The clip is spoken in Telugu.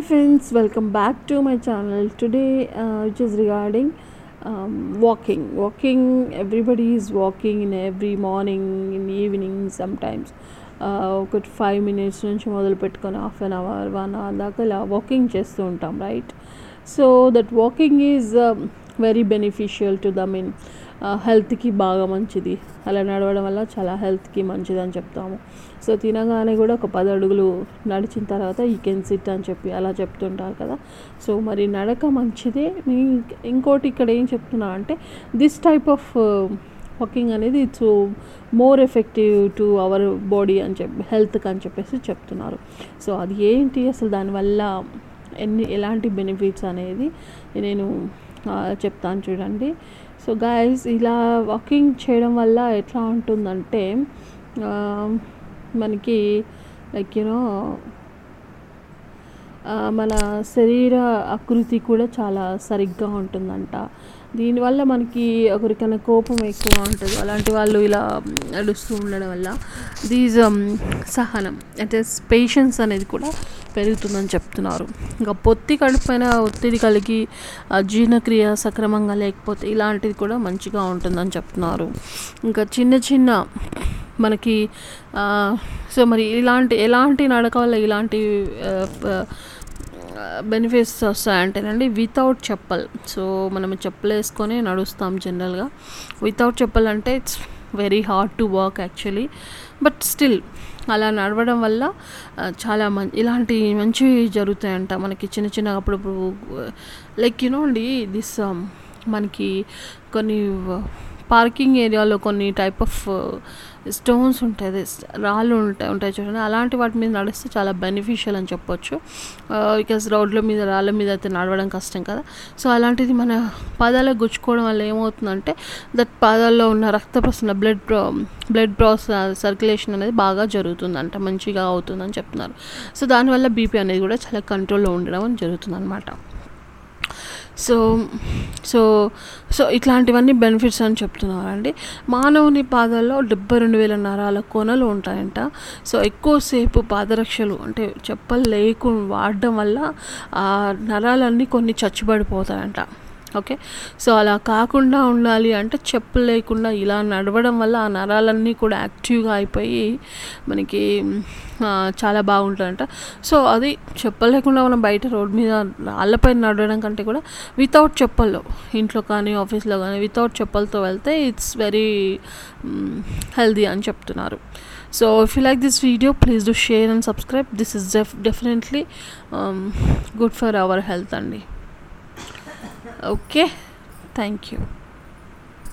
friends welcome back to my channel today uh, which is regarding um, walking walking everybody is walking in every morning in evening sometimes ఒక ఫైవ్ మినిట్స్ నుంచి మొదలు పెట్టుకొని half an hour one hour దాకా ఇలా వాకింగ్ చేస్తూ ఉంటాం right so that walking is very beneficial to the mean హెల్త్కి బాగా మంచిది. అలా నడవడం వల్ల చాలా హెల్త్కి మంచిది అని చెప్తాము. సో తినగానే కూడా ఒక పది అడుగులు నడిచిన తర్వాత ఈ కెన్ సిట్ అని చెప్పి అలా చెప్తుంటారు కదా. సో మరి నడక మంచిదే. ఇంకోటి ఇక్కడ ఏం చెప్తున్నా అంటే దిస్ టైప్ ఆఫ్ వాకింగ్ అనేది it's more effective to our body అని చెప్పి హెల్త్కి అని చెప్పేసి చెప్తున్నారు. సో అది ఏంటి? అసలు దానివల్ల ఎన్ని ఎలాంటి బెనిఫిట్స్ అనేది నేను చెప్తాను చూడండి. సో గాయస్ ఇలా వాకింగ్ చేయడం వల్ల ఎట్లా ఉంటుందంటే మనకి లైక్ యూనో మన శరీర ఆకృతి కూడా చాలా సరిగ్గా ఉంటుందంట. దీనివల్ల మనకి ఒకరికైనా కోపం ఎక్కువ ఉంటుంది. అలాంటి వాళ్ళు ఇలా నడుస్తూ ఉండడం వల్ల దీస్ um, సహనం అంటే పేషెన్స్ అనేది కూడా పెరుగుతుందని చెప్తున్నారు. ఇంకా పొత్తి కడుపైన ఒత్తిడి కలిగి జీర్ణక్రియ సక్రమంగా లేకపోతే ఇలాంటిది కూడా మంచిగా ఉంటుందని చెప్తున్నారు. ఇంకా చిన్న చిన్న మనకి సో మరి ఇలాంటి ఎలాంటి నడక వల్ల ఇలాంటి బెనిఫిట్స్ వస్తాయంటేనండి వితౌట్ చెప్పల్. సో మనం చెప్పలేసుకొని నడుస్తాం జనరల్గా వితౌట్ చెప్పల్ అంటే it's very hard to work actually. But still అలా నడవడం వల్ల చాలా మంచి ఇలాంటి మంచివి జరుగుతాయంట మనకి చిన్న చిన్న అప్పుడప్పుడు. లైక్ యూనో అండి దిస్ మనకి కొన్ని పార్కింగ్ ఏరియాలో కొన్ని టైప్ ఆఫ్ స్టోన్స్ ఉంటాయి రాళ్ళు ఉంటాయి ఉంటాయి చూడండి. అలాంటి వాటి మీద నడిస్తే చాలా బెనిఫిషియల్ అని చెప్పొచ్చు. బికాస్ రోడ్ల మీద రాళ్ళ మీద అయితే నడవడం కష్టం కదా. సో అలాంటిది మన పాదాలకు గుచ్చుకోవడం వల్ల ఏమవుతుందంటే దట్ పాదాల్లో ఉన్న రక్త ప్రసరణ బ్లడ్ బ్లడ్ ప్రాస్ సర్క్యులేషన్ అనేది బాగా జరుగుతుందంట మంచిగా అవుతుందని చెప్తున్నారు. సో దానివల్ల బీపీ అనేది కూడా చాలా కంట్రోల్లో ఉండడం జరుగుతుంది అనమాట సో సో సో ఇట్లాంటివన్నీ బెనిఫిట్స్ అని చెప్తున్నారండి. మానవుని పాదాల్లో డెబ్బై రెండు వేల నరాల కొనలు ఉంటాయంట. సో ఎక్కువసేపు పాదరక్షలు అంటే చెప్పలు లేకుండా వాడడం వల్ల ఆ నరాలన్నీ కొన్ని చచ్చిబడిపోతాయంట ఓకే? సో అలా కాకుండా ఉండాలి అంటే చెప్పులు లేకుండా ఇలా నడవడం వల్ల ఆ నరాలన్నీ కూడా యాక్టివ్గా అయిపోయి మనకి చాలా బాగుంటుందంట సో అది చెప్పలు లేకుండా మనం బయట రోడ్ మీద రాళ్ళపై నడవడం కంటే కూడా వితౌట్ చెప్పల్లో ఇంట్లో కానీ ఆఫీస్లో కానీ వితౌట్ చెప్పలతో వెళ్తే ఇట్స్ వెరీ హెల్దీ అని చెప్తున్నారు. So if you like this video please do share and subscribe this is def definitely good for our health అండి. Okay thank you